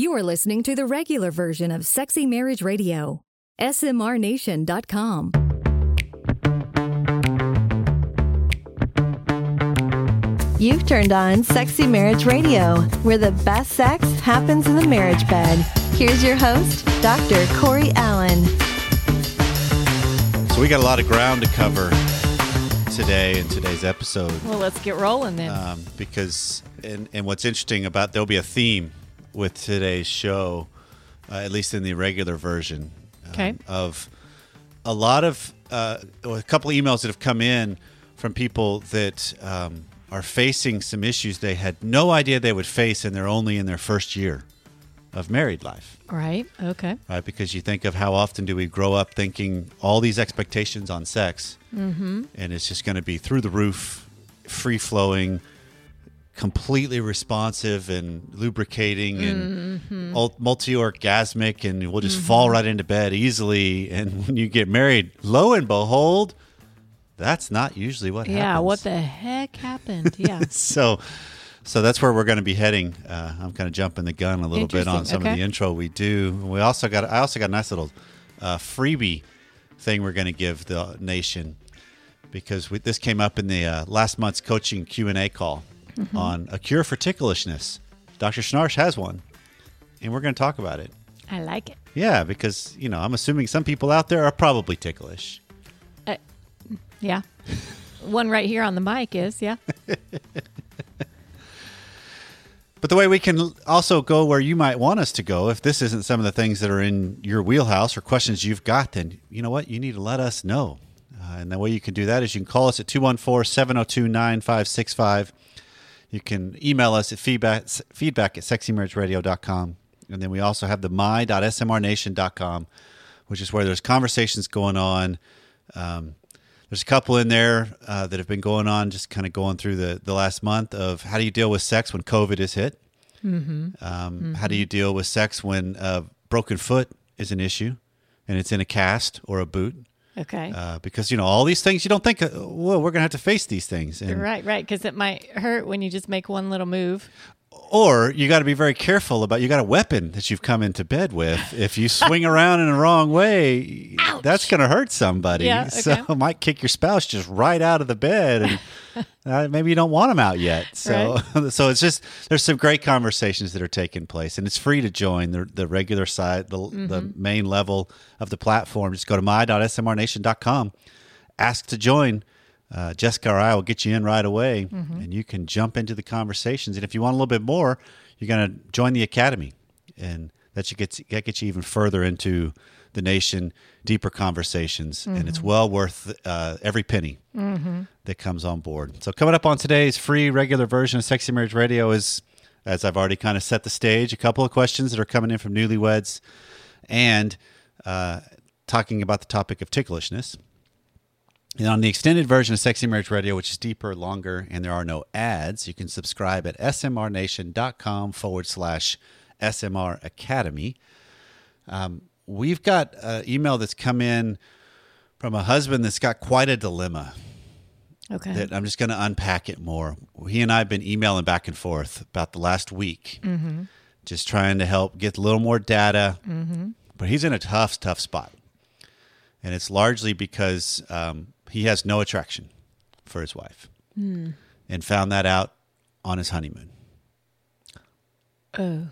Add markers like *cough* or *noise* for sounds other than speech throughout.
You are listening to the regular version of Sexy Marriage Radio. SMRNation.com. You've turned on Sexy Marriage Radio, where the best sex happens in the marriage bed. Here's your host, Dr. Corey Allen. So we got a lot of ground to cover today in today's episode. Well, let's get rolling then. Um, because and, and what's interesting about there'll be a theme with today's show, uh, at least in the regular version, um, Okay. of a lot of uh, a couple of emails that have come in from people that um, are facing some issues they had no idea they would face, and they're only in their first year of married life. right. Okay. right? Because you think of how often do we grow up thinking all these expectations on sex, mm-hmm. and it's just going to be through the roof, free flowing, completely responsive and lubricating and multi orgasmic, and we'll just fall right into bed easily. *laughs* And when you get married, lo and behold, that's not usually what happens. Yeah. What the heck happened? Yeah. *laughs* so so that's where we're going to be heading uh, i'm kind of jumping the gun a little bit on some of the intro we do we also got i also got a nice little uh, freebie thing we're going to give the nation because we, this came up in the uh, last month's coaching q&a call Mm-hmm. on a cure for ticklishness dr schnarch has one and we're going to talk about it I like it. yeah because you know i'm assuming some people out there are probably ticklish Yeah. *laughs* One right here on the mic is yeah. *laughs* But the way we can also go where you might want us to go, if this isn't some of the things that are in your wheelhouse or questions you've got, then you know what? You need to let us know. Uh, and the way you can do that is you can call us at 214 702 9565. You can email us at feedback, feedback at sexymarriageradio.com. And then we also have the my.smrnation.com, which is where there's conversations going on. Um, there's a couple in there uh, that have been going on, just kind of going through the, the last month of how do you deal with sex when COVID is hit? Mm-hmm. Um, How do you deal with sex when a broken foot is an issue and it's in a cast or a boot? Okay. Uh, because, you know, all these things, you don't think, uh, well, we're going to have to face these things. And, right. Right. Because it might hurt when you just make one little move. Or you got to be very careful about you got a weapon that you've come into bed with. If you swing around in the wrong way, that's going to hurt somebody. Yeah, *laughs* So it might kick your spouse just right out of the bed, and *laughs* uh, maybe you don't want them out yet. So, *laughs* so it's just there's some great conversations that are taking place, and it's free to join the the regular side, the the main level of the platform. Just go to my.smrnation.com, ask to join. Uh, Jessica or I will get you in right away, and you can jump into the conversations. And if you want a little bit more, you're going to join the academy, and that should get that gets you even further into the nation, deeper conversations, and it's well worth uh, every penny that comes on board. So coming up on today's free regular version of Sexy Marriage Radio is, as I've already kind of set the stage, a couple of questions that are coming in from newlyweds, and uh, talking about the topic of ticklishness. And on the extended version of Sexy Marriage Radio, which is deeper, longer, and there are no ads, you can subscribe at smrnation.com forward slash SMR Academy. Um, we've got an email that's come in from a husband that's got quite a dilemma Okay. that I'm just going to unpack it more. He and I have been emailing back and forth about the last week, just trying to help get a little more data. But he's in a tough, tough spot. And it's largely because um, he has no attraction for his wife and found that out on his honeymoon. oh.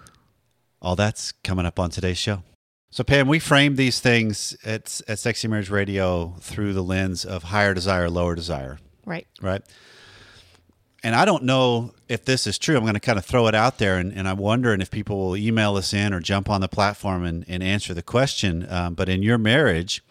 All that's coming up on today's show. So, Pam, we frame these things at, at Sexy Marriage Radio through the lens of higher desire, lower desire. Right. right? And I don't know if this is true. I'm going to kind of throw it out there, and, and I'm wondering if people will email us in or jump on the platform and, and answer the question. Um, but in your marriage,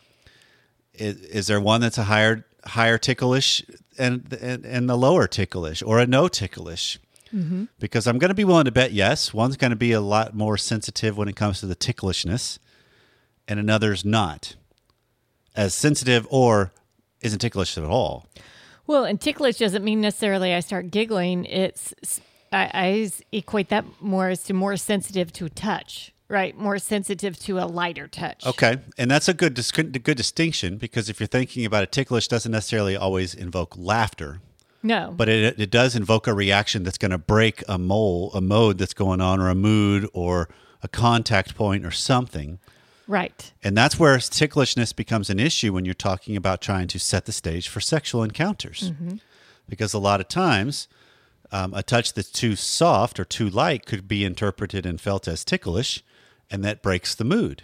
is, is there one that's a higher higher ticklish and, and and the lower ticklish, or a no ticklish? Mm-hmm. Because I'm going to be willing to bet yes, one's going to be a lot more sensitive when it comes to the ticklishness, and another's not as sensitive or isn't ticklish at all. Well, and ticklish doesn't mean necessarily I start giggling. It's I, I equate that more as to more sensitive to touch, right? More sensitive to a lighter touch. Okay, and that's a good dis- good distinction because if you're thinking about it, ticklish doesn't necessarily always invoke laughter, No, but it it does invoke a reaction that's going to break a mole, a mode that's going on, or a mood, or a contact point or something. Right. And that's where ticklishness becomes an issue when you're talking about trying to set the stage for sexual encounters. Because a lot of times, um, a touch that's too soft or too light could be interpreted and felt as ticklish, and that breaks the mood.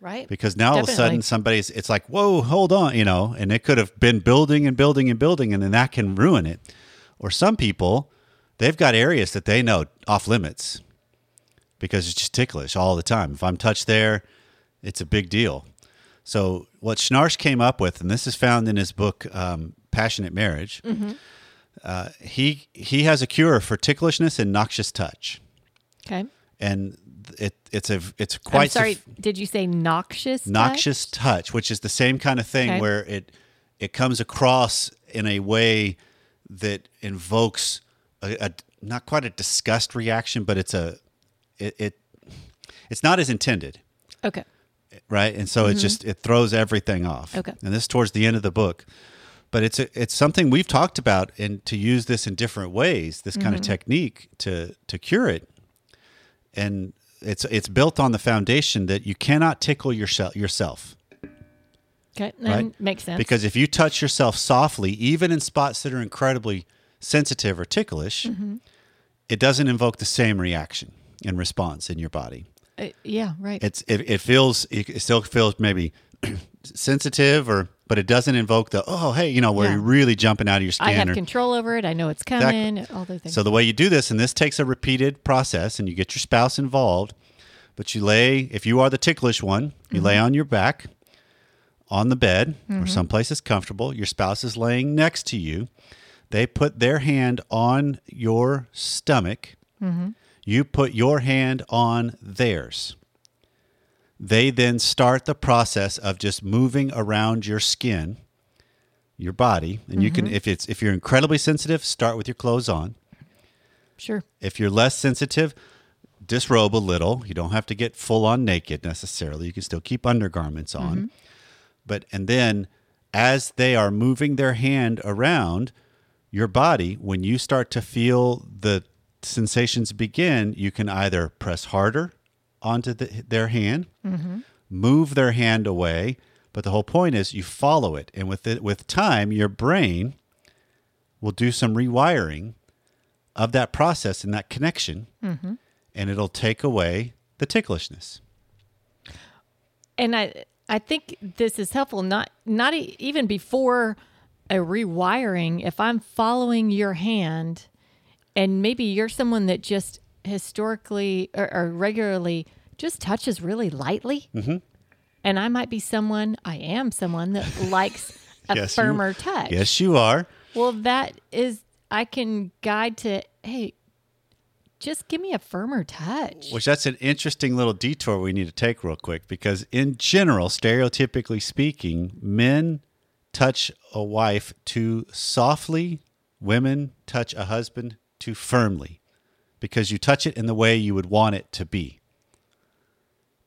Right. Because now all of a sudden somebody's, it's like, whoa, hold on, you know, and it could have been building and building and building, and then that can ruin it. Or some people, they've got areas that they know off limits because it's just ticklish all the time. If I'm touched there, it's a big deal. So what Schnarch came up with, and this is found in his book um, "Passionate Marriage," Mm-hmm. uh, he he has a cure for ticklishness and noxious touch, Okay. and it it's a it's quite I'm sorry. did you say noxious? noxious touch, which is the same kind of thing Okay. where it it comes across in a way that invokes a, a not quite a disgust reaction, but it's a it, it it's not as intended, Okay. right? And so it just it throws everything off. Mm-hmm. Okay. And this towards the end of the book. But it's a, it's something we've talked about and to use this in different ways, this kind of Mm-hmm. technique to to cure it. And it's it's built on the foundation that you cannot tickle yourself yourself. Okay. Right. Makes sense. Because if you touch yourself softly, even in spots that are incredibly sensitive or ticklish, Mm-hmm. it doesn't invoke the same reaction and response in your body. Uh, yeah. Right. It's it, it feels it still feels maybe *clears throat* sensitive or but it doesn't invoke the oh hey you know where Yeah. you're really jumping out of your skin. I have or- control over it. I know it's Exactly. coming. All those things. So the way you do this, and this takes a repeated process, and you get your spouse involved, but you lay, if you are the ticklish one, you lay mm-hmm. on your back on the bed or mm-hmm. someplace that's comfortable. Your spouse is laying next to you. They put their hand on your stomach. Mm-hmm. You put your hand on theirs. They then start the process of just moving around your skin, your body, and you can mm-hmm. if it's if you're incredibly sensitive, start with your clothes on. sure. If you're less sensitive, disrobe a little. You don't have to get full on naked necessarily. You can still keep undergarments on. Mm-hmm. But and then as they are moving their hand around your body, when you start to feel the sensations begin, you can either press harder onto the, their hand, move their hand away, but the whole point is you follow it, and with it, with time, your brain will do some rewiring of that process and that connection, mm-hmm. and it'll take away the ticklishness. and I I think this is helpful. Not not e- even before a rewiring. If I'm following your hand, and maybe you're someone that just historically or, or regularly just touches really lightly, Mm-hmm. and I might be someone. I am someone that *laughs* likes a Yes, you- firmer touch. Yes, you are. Well, that is I can guide to hey. Just give me a firmer touch. Which that's an interesting little detour we need to take real quick because in general, stereotypically speaking, men touch a wife too softly, women touch a husband too firmly because you touch it in the way you would want it to be.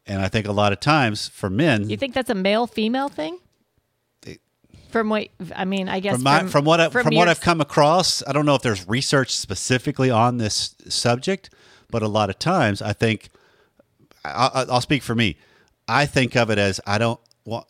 And I think a lot of times for men, You think that's a male female thing? From what I mean, I guess from, my, from, what I, from, what I've come across, I don't know if there's research specifically on this subject, but a lot of times I think I, I- I'll speak for me. I think of it as I don't want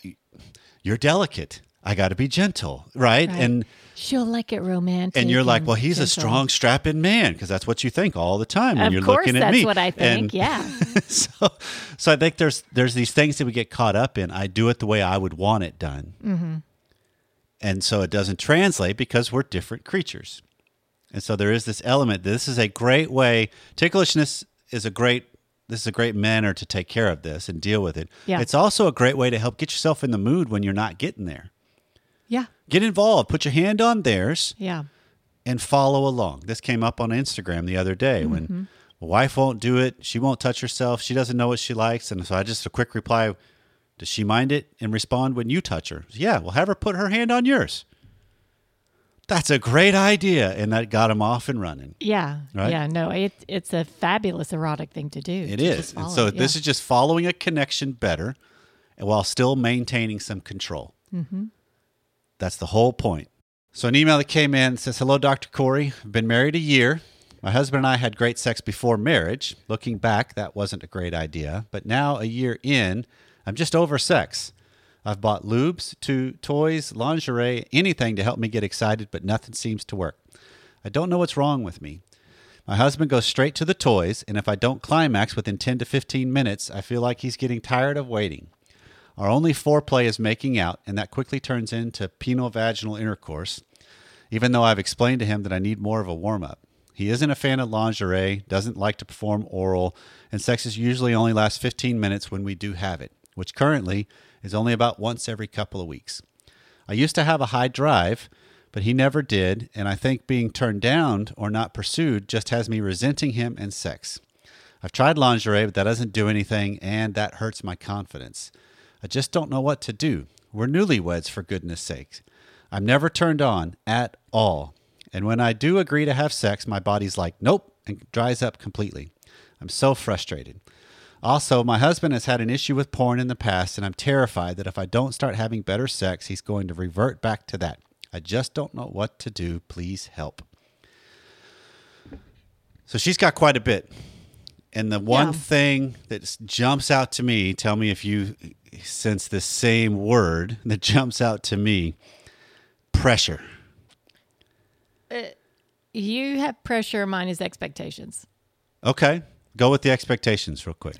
you're delicate. I got to be gentle, right? Right. And she'll like it romantic. and you're like, well, he's a strong, strapping man because that's what you think all the time when Of you're course, looking at that's me. That's what I think. And yeah, *laughs* so, so I think there's there's these things that we get caught up in. I do it the way I would want it done, Mm-hmm. and so it doesn't translate because we're different creatures. And so there is this element. This is a great way. Ticklishness is a great. This is a great manner to take care of this and deal with it. Yeah. It's also a great way to help get yourself in the mood when you're not getting there. Yeah, Get involved. Put your hand on theirs yeah. and follow along. This came up on Instagram the other day Mm-hmm. when my wife won't do it. She won't touch herself. She doesn't know what she likes. And so I just a quick reply Does she mind it? And respond when you touch her. Yeah, well, have her put her hand on yours. That's a great idea. And that got him off and running. Yeah, Right? yeah, no, it, it's a fabulous erotic thing to do. It to is. And so it, this yeah. is just following a connection better and while still maintaining some control. Mm-hmm. That's the whole point. So an email that came in says, "Hello, Dr. Corey. I've been married a year. My husband and I had great sex before marriage. Looking back, that wasn't a great idea. But now, a year in, I'm just over sex. I've bought lubes, to toys, lingerie, anything to help me get excited, but nothing seems to work. I don't know what's wrong with me. My husband goes straight to the toys, and if I don't climax within 10 to 15 minutes, I feel like he's getting tired of waiting. Our only foreplay is making out, and that quickly turns into penile vaginal intercourse, even though I've explained to him that I need more of a warm up. He isn't a fan of lingerie, doesn't like to perform oral, and sex is usually only lasts 15 minutes when we do have it, which currently is only about once every couple of weeks. I used to have a high drive, but he never did, and I think being turned down or not pursued just has me resenting him and sex. I've tried lingerie, but that doesn't do anything, and that hurts my confidence. I just don't know what to do. We're newlyweds, for goodness sakes. I'm never turned on at all. And when I do agree to have sex, my body's like, nope, and dries up completely. I'm so frustrated. Also, my husband has had an issue with porn in the past, and I'm terrified that if I don't start having better sex, he's going to revert back to that. I just don't know what to do. Please help. So she's got quite a bit. And the one Yeah. thing that jumps out to me, tell me if you sense the same word *laughs* that jumps out to me pressure. Uh, you have pressure, mine is expectations. Okay. Go with the expectations real quick.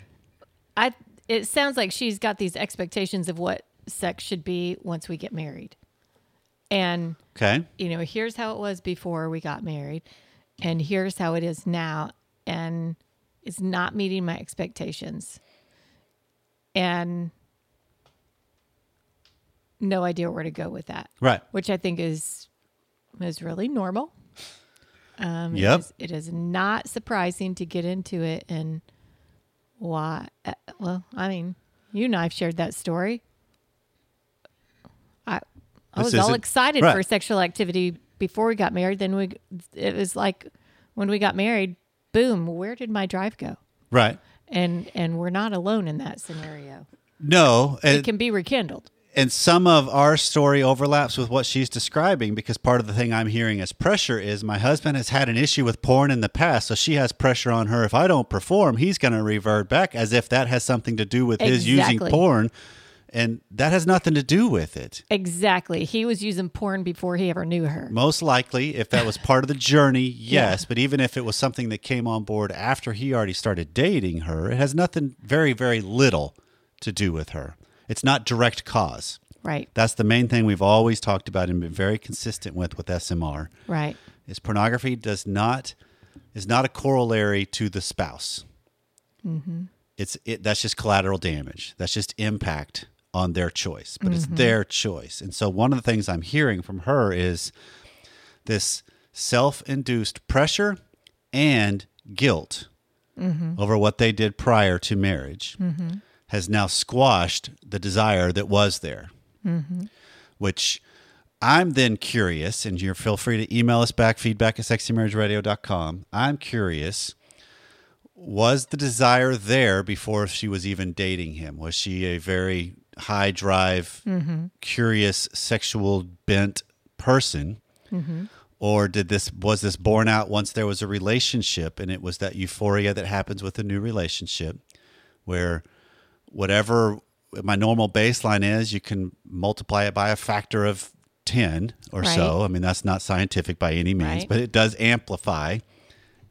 I it sounds like she's got these expectations of what sex should be once we get married. And Okay. you know, here's how it was before we got married and here's how it is now and it's not meeting my expectations. And no idea where to go with that, Right. which I think is is really normal. Um, it Yep. is- it is not surprising to get into it and why. Uh, well, I mean, you and I've shared that story. I I This was all excited right. for sexual activity before we got married. Then we, it was like when we got married, boom, where did my drive go? Right. And and we're not alone in that scenario. No. It And, can be rekindled. And some of our story overlaps with what she's describing because part of the thing I'm hearing as pressure is my husband has had an issue with porn in the past, so she has pressure on her. If I don't perform, he's going to revert back as if that has something to do with his using porn, and that has nothing to do with it. Exactly. He was using porn before he ever knew her. Most likely, if that was part of the journey, *laughs* yes. But even if it was something that came on board after he already started dating her, it has nothing, very, very little to do with her. It's not direct cause. Right. That's the main thing we've always talked about and been very consistent with with SMR. Right. Is pornography does not is not a corollary to the spouse. Mm-hmm. It's it that's just collateral damage. That's just impact on their choice, but it's mm-hmm. their choice. And so one of the things I'm hearing from her is this self-induced pressure and guilt mm-hmm. over what they did prior to marriage has now squashed the desire that was there mm-hmm. which I'm then curious, and you feel free to email us back, feedback at sexymarriageradio.com. I'm curious, was the desire there before she was even dating him? Was she a very high drive, mm-hmm. curious, sexual bent person? Mm-hmm. Or did this was this born out once there was a relationship and it was that euphoria that happens with a new relationship where whatever my normal baseline is, you can multiply it by a factor of 10 or so. I mean, that's not scientific by any means, Right. but it does amplify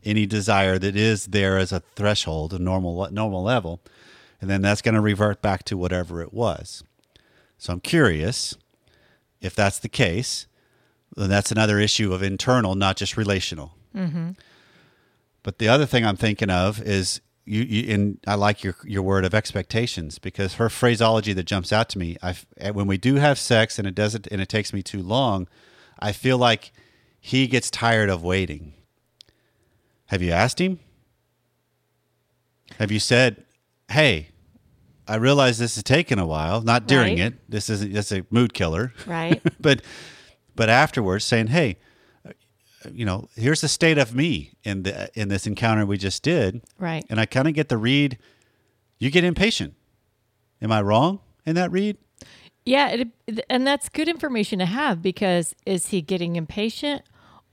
any desire that is there as a threshold, a normal normal level. And then that's going to revert back to whatever it was. So I'm curious if that's the case, then that's another issue of internal, not just relational. Mm-hmm. But the other thing I'm thinking of is you, you and I like your your word of expectations because her phraseology that jumps out to me. I when we do have sex and it doesn't and it takes me too long, I feel like he gets tired of waiting. Have you asked him? Have you said, "Hey, I realize this is taking a while. Not during Right. it. This isn't. That's a mood killer." Right. *laughs* but but afterwards saying, "Hey, you know, here's the state of me in the in this encounter we just did." Right. And I kind of get the read. You get impatient. Am I wrong in that read? Yeah, it, and that's good information to have because is he getting impatient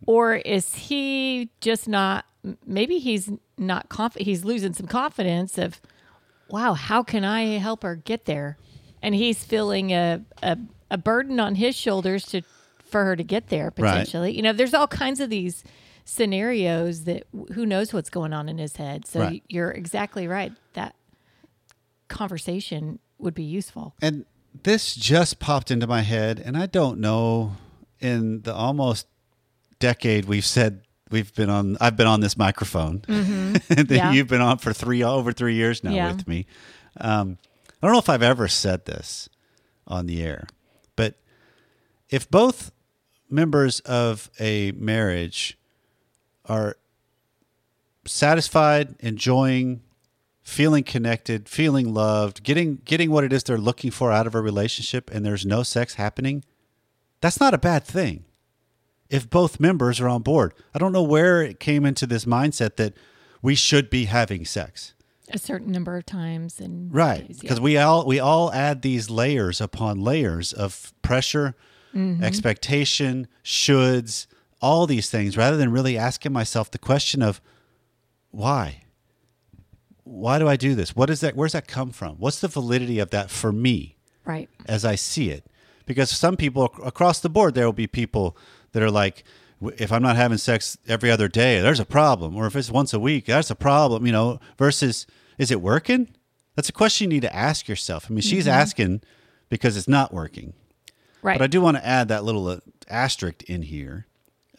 or is he just not? Maybe he's not confident. He's losing some confidence of, wow, how can I help her get there? And he's feeling a a, a burden on his shoulders to for her to get there potentially. You know, there's all kinds of these scenarios that who knows what's going on in his head. So Right. you're exactly right. That conversation would be useful. And this just popped into my head, and I don't know. In the almost decade we've said we've been on, I've been on this microphone that Mm-hmm. *laughs* Yeah. you've been on for three over three years now Yeah. with me. Um, I don't know if I've ever said this on the air, but if both members of a marriage are satisfied, enjoying, feeling connected, feeling loved, getting getting what it is they're looking for out of a relationship and there's no sex happening, that's not a bad thing. If both members are on board. I don't know where it came into this mindset that we should be having sex. A certain number of times and Right. days, yeah. Because we all we all add these layers upon layers of pressure, Mm-hmm. expectation, shoulds, all these things, rather than really asking myself the question of why? Why do I do this? What is that? Where's that come from? What's the validity of that for me right. as I see it? Because some people across the board, there will be people that are like, if I'm not having sex every other day, there's a problem. Or if it's once a week, that's a problem, you know, versus is it working? That's a question you need to ask yourself. I mean, she's mm-hmm. asking because it's not working. Right. But I do want to add that little uh, asterisk in here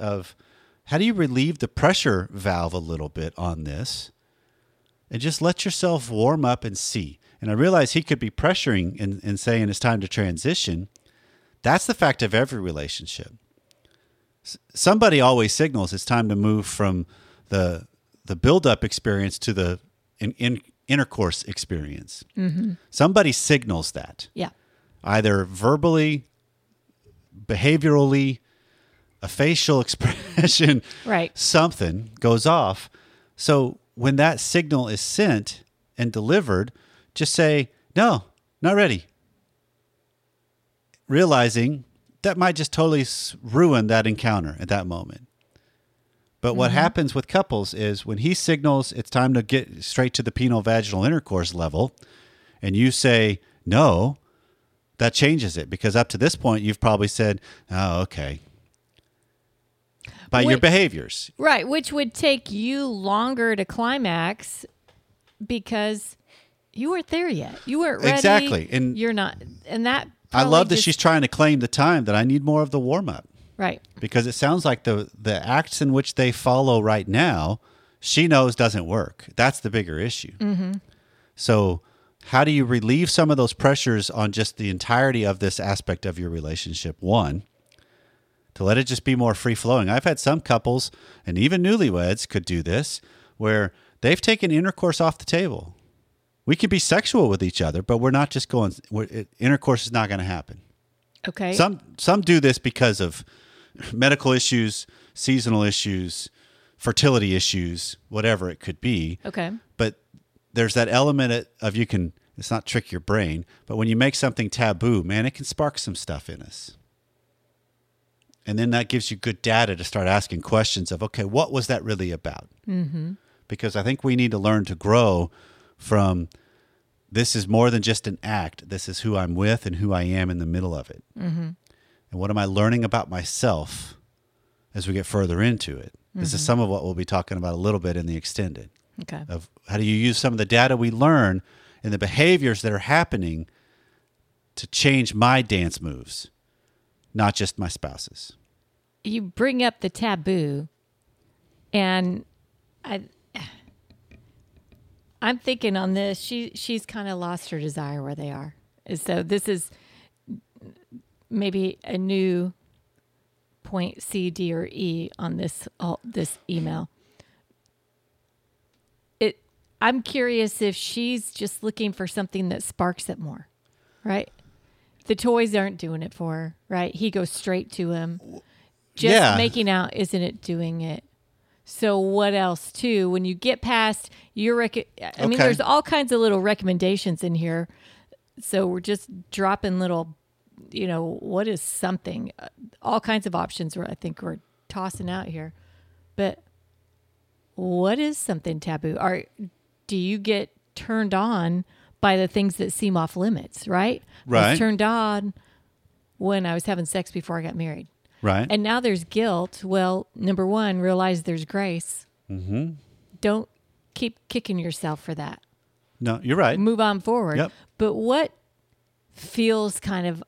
of how do you relieve the pressure valve a little bit on this and just let yourself warm up and see. And I realize he could be pressuring and, and saying it's time to transition. That's the fact of every relationship. S- Somebody always signals it's time to move from the the build up experience to the in, in, intercourse experience. Somebody signals that yeah. either verbally, behaviorally, a facial *laughs* expression, Right. something goes off. So when that signal is sent and delivered, just say, no, not ready. Realizing that might just totally ruin that encounter at that moment. But what mm-hmm. happens with couples is when he signals it's time to get straight to the penile vaginal intercourse level, and you say no, that changes it because up to this point you've probably said, "Oh, okay." By your behaviors, Right, which would take you longer to climax because you weren't there yet. You weren't ready. Exactly, and- you're not, and that. I love that just- she's trying to claim the time that I need more of the warm up right. because it sounds like the the acts in which they follow right now, she knows doesn't work. That's the bigger issue. Mm-hmm. So, how do you relieve some of those pressures on just the entirety of this aspect of your relationship? One, to let it just be more free flowing. I've had some couples, and even newlyweds could do this, where they've taken intercourse off the table. We could be sexual with each other, but we're not just going. We're, it, intercourse is not going to happen. Okay. Some some do this because of *laughs* medical issues, seasonal issues, fertility issues, whatever it could be. okay. But there's that element of- you can it's not trick your brain, but when you make something taboo, man, it can spark some stuff in us. And then that gives you good data to start asking questions of, okay, what was that really about? Mm-hmm. Because I think we need to learn to grow from this is more than just an act. This is who I'm with and who I am in the middle of it. Mm-hmm. And what am I learning about myself as we get further into it? This is some of what we'll be talking about a little bit in the extended Okay. of how do you use some of the data we learn and the behaviors that are happening to change my dance moves, not just my spouse's. you bring up the taboo and i i'm thinking on this she she's kind of lost her desire where they are so this is maybe a new point c d or e on this all this email i'm curious if she's just looking for something that sparks it more right? The toys aren't doing it for her right? He goes straight to him. Just Yeah. making out isn't it doing it? So what else too? When you get past your rec- i mean there's all kinds of little recommendations in here. So we're just dropping little you know what is something? Uh, all kinds of options i think we're tossing out here. But what is something taboo? Are do you get turned on by the things that seem off limits, right? Right. I was turned on when I was having sex before I got married. Right. And now there's guilt. Well, number one, realize there's grace. Mm-hmm. Don't keep kicking yourself for that. no, you're right. Move on forward. Yep. But what feels kind of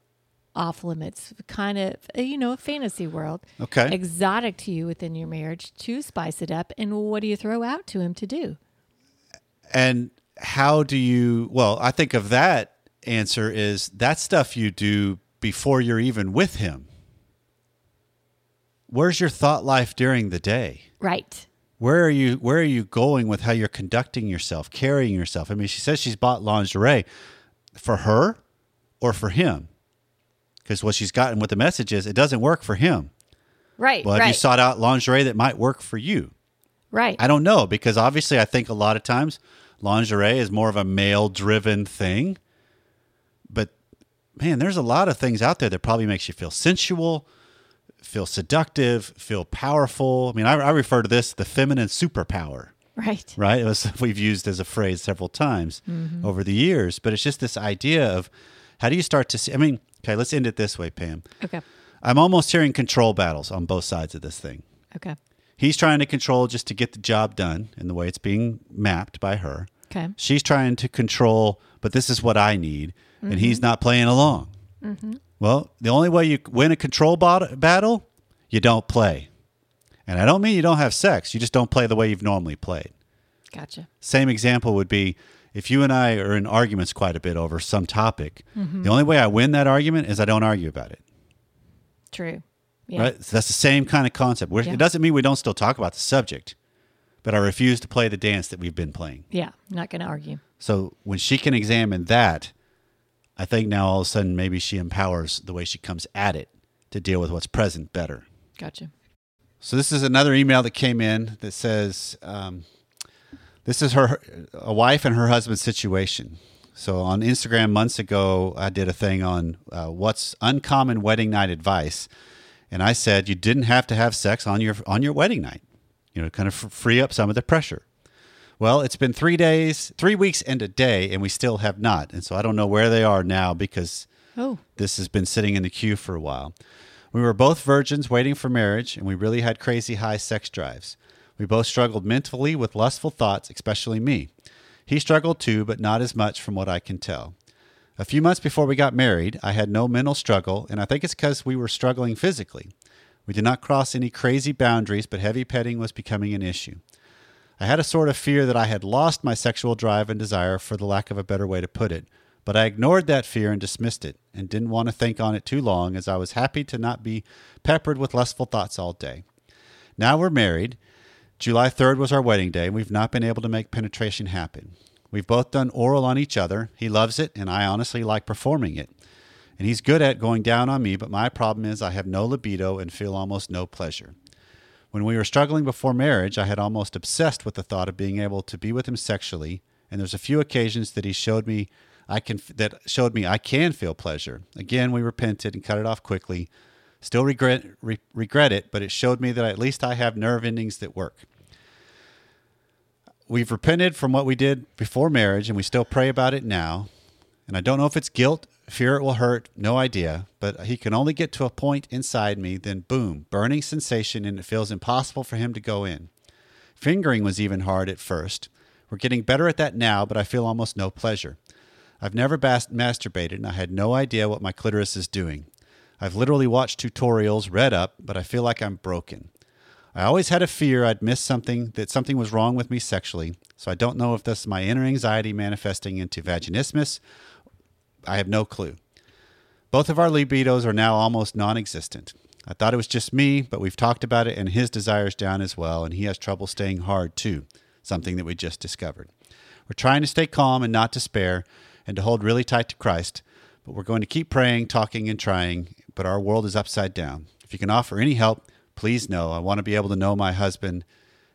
off limits, kind of, uh, you know, a fantasy world, Okay. exotic to you within your marriage to spice it up? And what do you throw out to him to do? And how do you, well, I think of that answer is that stuff you do before you're even with him. Where's your thought life during the day? Right. Where are you where are you going with how you're conducting yourself, carrying yourself? I mean, she says she's bought lingerie for her or for him. Because what she's gotten with the message is it doesn't work for him. Right. Well, have right. you sought out lingerie that might work for you? Right. I don't know because obviously I think a lot of times lingerie is more of a male driven thing. But man, there's a lot of things out there that probably makes you feel sensual, feel seductive, feel powerful. I mean, I, I refer to this the feminine superpower, right. right? It was *laughs* we've used as a phrase several times mm-hmm. over the years, but it's just this idea of how do you start to see? I mean, okay, let's end it this way, Pam. Okay. I'm almost hearing control battles on both sides of this thing. Okay. He's trying to control just to get the job done in the way it's being mapped by her. Okay. She's trying to control, but this is what I need, and he's not playing along. Mm-hmm. Well, the only way you win a control bot- battle, you don't play. And I don't mean you don't have sex, you just don't play the way you've normally played. Gotcha. Same example would be if you and I are in arguments quite a bit over some topic, the only way I win that argument is I don't argue about it. True. Yeah. Right? So that's the same kind of concept. Yeah. It doesn't mean we don't still talk about the subject, but I refuse to play the dance that we've been playing. Yeah. Not going to argue. So when she can examine that, I think now all of a sudden maybe she empowers the way she comes at it to deal with what's present better. Gotcha. So this is another email that came in that says, um, "This is her a wife and her husband's situation." So on Instagram months ago, I did a thing on uh, what's uncommon wedding night advice, and I said you didn't have to have sex on your on your wedding night, you know, kind of f- free up some of the pressure. Well, it's been three days, three weeks and a day, and we still have not. And so I don't know where they are now because Oh, this has been sitting in the queue for a while. We were both virgins waiting for marriage, and we really had crazy high sex drives. We both struggled mentally with lustful thoughts, especially me. He struggled too, but not as much from what I can tell. A few months before we got married, I had no mental struggle, and I think it's because we were struggling physically. We did not cross any crazy boundaries, but heavy petting was becoming an issue. I had a sort of fear that I had lost my sexual drive and desire, for the lack of a better way to put it, but I ignored that fear and dismissed it, and didn't want to think on it too long, as I was happy to not be peppered with lustful thoughts all day. Now we're married. July 3rd was our wedding day, and we've not been able to make penetration happen. We've both done oral on each other. He loves it, and I honestly like performing it. And he's good at going down on me, but my problem is I have no libido and feel almost no pleasure. When we were struggling before marriage, I had almost obsessed with the thought of being able to be with him sexually, and there's a few occasions that he showed me I can that showed me I can feel pleasure. Again, we repented and cut it off quickly. Still regret re- regret it, but it showed me that at least I have nerve endings that work. We've repented from what we did before marriage, and we still pray about it now. And I don't know if it's guilt, fear it will hurt, no idea. But he can only get to a point inside me, then boom, burning sensation, and it feels impossible for him to go in. Fingering was even hard at first. We're getting better at that now, but I feel almost no pleasure. I've never bas- masturbated, and I had no idea what my clitoris is doing. I've literally watched tutorials, read up, but I feel like I'm broken. I always had a fear I'd miss something, that something was wrong with me sexually, so I don't know if this is my inner anxiety manifesting into vaginismus. I have no clue. Both of our libidos are now almost non existent. I thought it was just me, but we've talked about it, and his desire's down as well, and he has trouble staying hard too, something that we just discovered. We're trying to stay calm and not despair, and to hold really tight to Christ, but we're going to keep praying, talking, and trying, but our world is upside down. If you can offer any help, please know. I want to be able to know my husband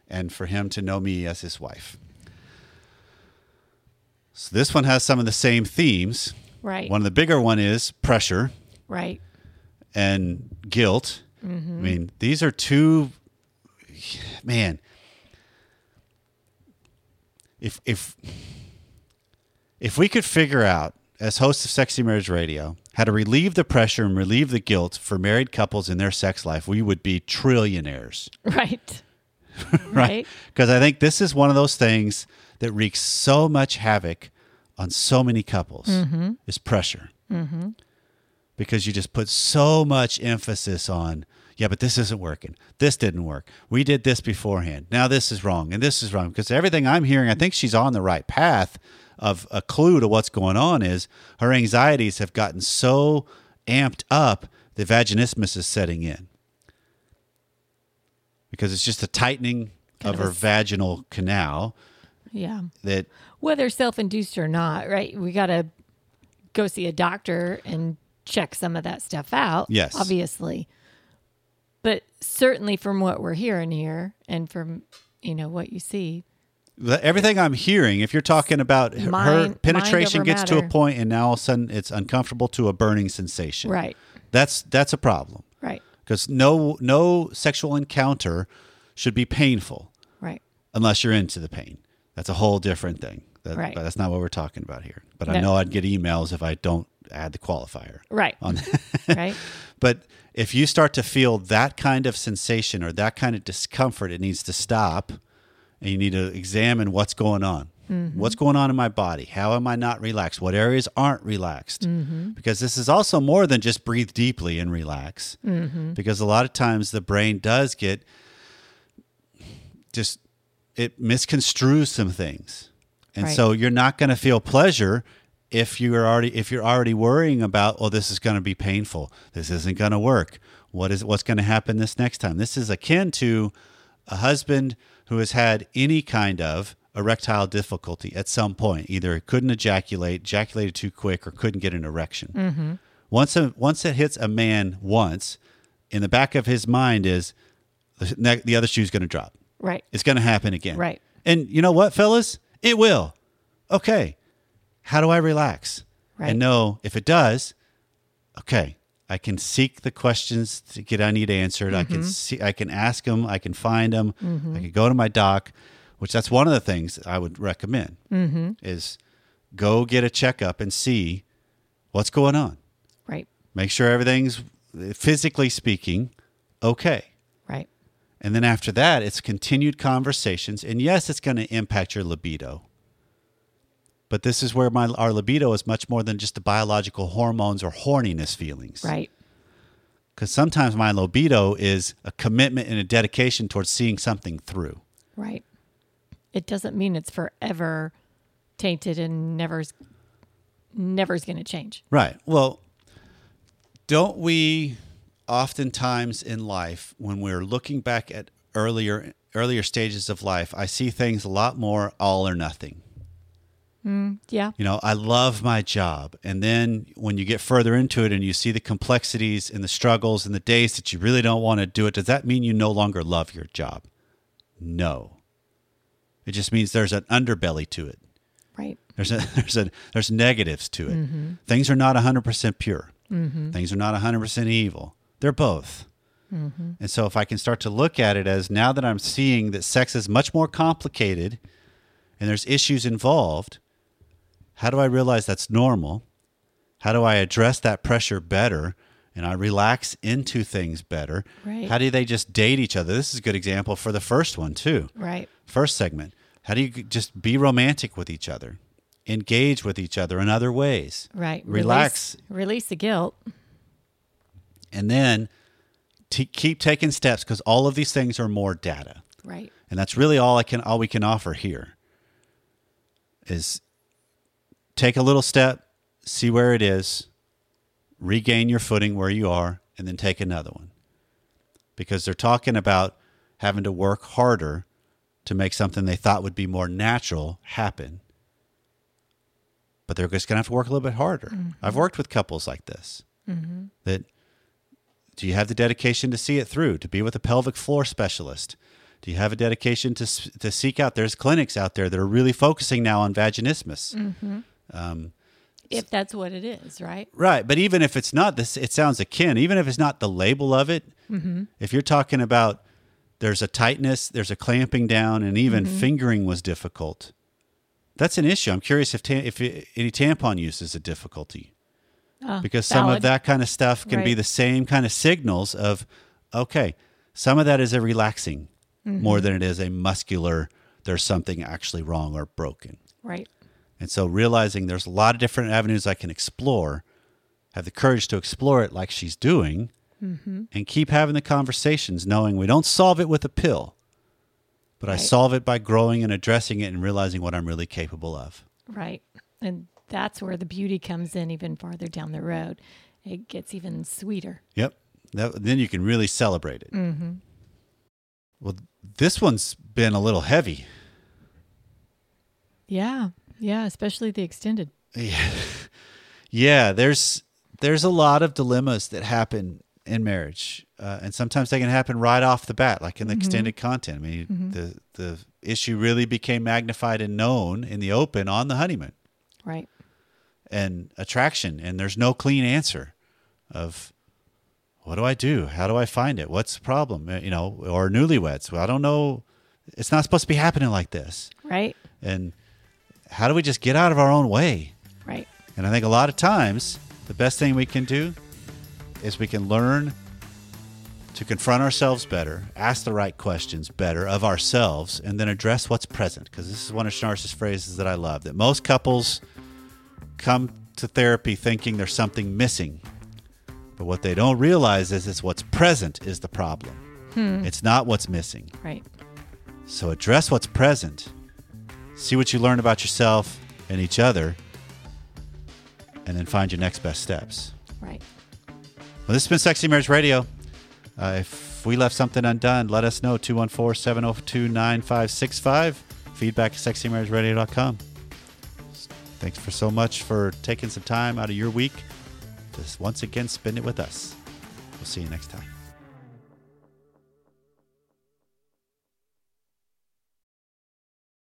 and for him to know me as his wife. So this one has some of the same themes. right. One of the bigger one is pressure right. and guilt. Mm-hmm. I mean, these are two man. If if if we could figure out as hosts of Sexy Marriage Radio how to relieve the pressure and relieve the guilt for married couples in their sex life, we would be trillionaires. *laughs* *laughs* Right. right? Right. Because I think this is one of those things that wreaks so much havoc on so many couples is pressure. Mm-hmm. Because you just put so much emphasis on, yeah, but this isn't working. This didn't work. We did this beforehand. Now this is wrong and this is wrong. Because everything I'm hearing, I think she's on the right path of a clue to what's going on is her anxieties have gotten so amped up the vaginismus is setting in because it's just a tightening Kind of of her vaginal canal Yeah. that Whether self induced or not, right? We got to go see a doctor and check some of that stuff out. Yes. Obviously. But certainly from what we're hearing here and from, you know, what you see, the- everything I'm hearing, if you're talking about her- her penetration mind gets to a point and now all of a sudden it's uncomfortable to a burning sensation. right. That's that's a problem Right. because no no sexual encounter should be painful Right. unless you're into the pain. That's a whole different thing. That, Right. But that's not what we're talking about here. But I know I'd get emails if I don't add the qualifier Right. on *laughs* right. *laughs* But if you start to feel that kind of sensation or that kind of discomfort, it needs to stop and you need to examine what's going on. Mm-hmm. What's going on in my body? How am I not relaxed? What areas aren't relaxed? Mm-hmm. Because this is also more than just breathe deeply and relax. Mm-hmm. Because a lot of times the brain does get just, it misconstrues some things. And Right. so you're not going to feel pleasure if you're already if you're already worrying about oh this is going to be painful this isn't going to work what is what's going to happen this next time this is akin to a husband who has had any kind of erectile difficulty at some point either couldn't ejaculate ejaculated too quick or couldn't get an erection mm-hmm. once a, once it hits a man once in the back of his mind is the, ne- the other shoe's going to drop Right. it's going to happen again. Right. And you know what, fellas? It will. Okay. How do I relax? Right. And know if it does, okay, I can seek the questions to get I need answered. I Mm-hmm. can see I can ask them, I can find them. I can go to my doc, which that's one of the things I would recommend Mm-hmm. is go get a checkup and see what's going on. Right. Make sure everything's physically speaking okay. Right. And then after that, it's continued conversations. And yes, it's going to impact your libido. But this is where my our libido is much more than just the biological hormones or horniness feelings. Right. Because sometimes my libido is a commitment and a dedication towards seeing something through. Right. It doesn't mean it's forever tainted and never's never's going to change. Right. Well, don't we oftentimes in life when we're looking back at earlier earlier stages of life, I see things a lot more all or nothing. Mm, yeah. you know, I love my job. And then when you get further into it and you see the complexities and the struggles and the days that you really don't want to do it, does that mean you no longer love your job? No. It just means there's an underbelly to it. Right. There's a *laughs* there's a there's negatives to it. Mm-hmm. Things are not 100% pure. Mm-hmm. Things are not 100% evil. They're both. Mm-hmm. And so if I can start to look at it as now that I'm seeing that sex is much more complicated and there's issues involved, how do I realize that's normal? How do I address that pressure better? And I relax into things better. Right. How do they just date each other? This is a good example for the first one, too. Right. First segment. How do you just be romantic with each other? Engage with each other in other ways. Right. Relax. Release, release the guilt. And then t- keep taking steps because all of these things are more data. Right. and that's really all I can all we can offer here is take a little step, see where it is, regain your footing where you are, and then take another one. Because they're talking about having to work harder to make something they thought would be more natural happen. But they're just going to have to work a little bit harder. Mm-hmm. I've worked with couples like this. Mm-hmm. That do you have the dedication to see it through, to be with a pelvic floor specialist? Do you have a dedication to, to seek out? There's clinics out there that are really focusing now on vaginismus. Mm-hmm. Um, If that's what it is, right? Right, but even if it's not this, it sounds akin. Even if it's not the label of it, mm-hmm. if you're talking about there's a tightness, there's a clamping down, and even mm-hmm. fingering was difficult. That's an issue. I'm curious if ta- if it, any tampon use is a difficulty ah, because some of that kind of stuff can be the same kind of signals of okay, some of that is a relaxing mm-hmm. more than it is a muscular. There's something actually wrong or broken. Right. And so realizing there's a lot of different avenues I can explore, have the courage to explore it like she's doing, and keep having the conversations, knowing we don't solve it with a pill, but I solve it by growing and addressing it and realizing what I'm really capable of. Right. And that's where the beauty comes in even farther down the road. It gets even sweeter. Yep. That, then you can really celebrate it. Mm-hmm. Well, this one's been a little heavy. Yeah. Yeah. Especially the extended. Yeah, *laughs* yeah, there's there's a lot of dilemmas that happen in marriage, uh, and sometimes they can happen right off the bat, like in the extended content. I mean, the the issue really became magnified and known in the open on the honeymoon Right. and attraction, and there's no clean answer of what do I do? How do I find it? What's the problem? Uh, You know, or newlyweds. Well, I don't know. It's not supposed to be happening like this. Right. And how do we just get out of our own way? Right. And I think a lot of times the best thing we can do is we can learn to confront ourselves better, ask the right questions better of ourselves, and then address what's present. Because this is one of Schnarch's phrases that I love that most couples come to therapy thinking there's something missing. But what they don't realize is it's what's present is the problem. Hmm. It's not what's missing. Right. So address what's present. See what you learn about yourself and each other, and then find your next best steps. Right. Well, this has been Sexy Marriage Radio. Uh, if we left something undone, let us know 214 702 9565. Feedback at sexymarriageradio.com. Thanks for so much for taking some time out of your week to once again spend it with us. We'll see you next time.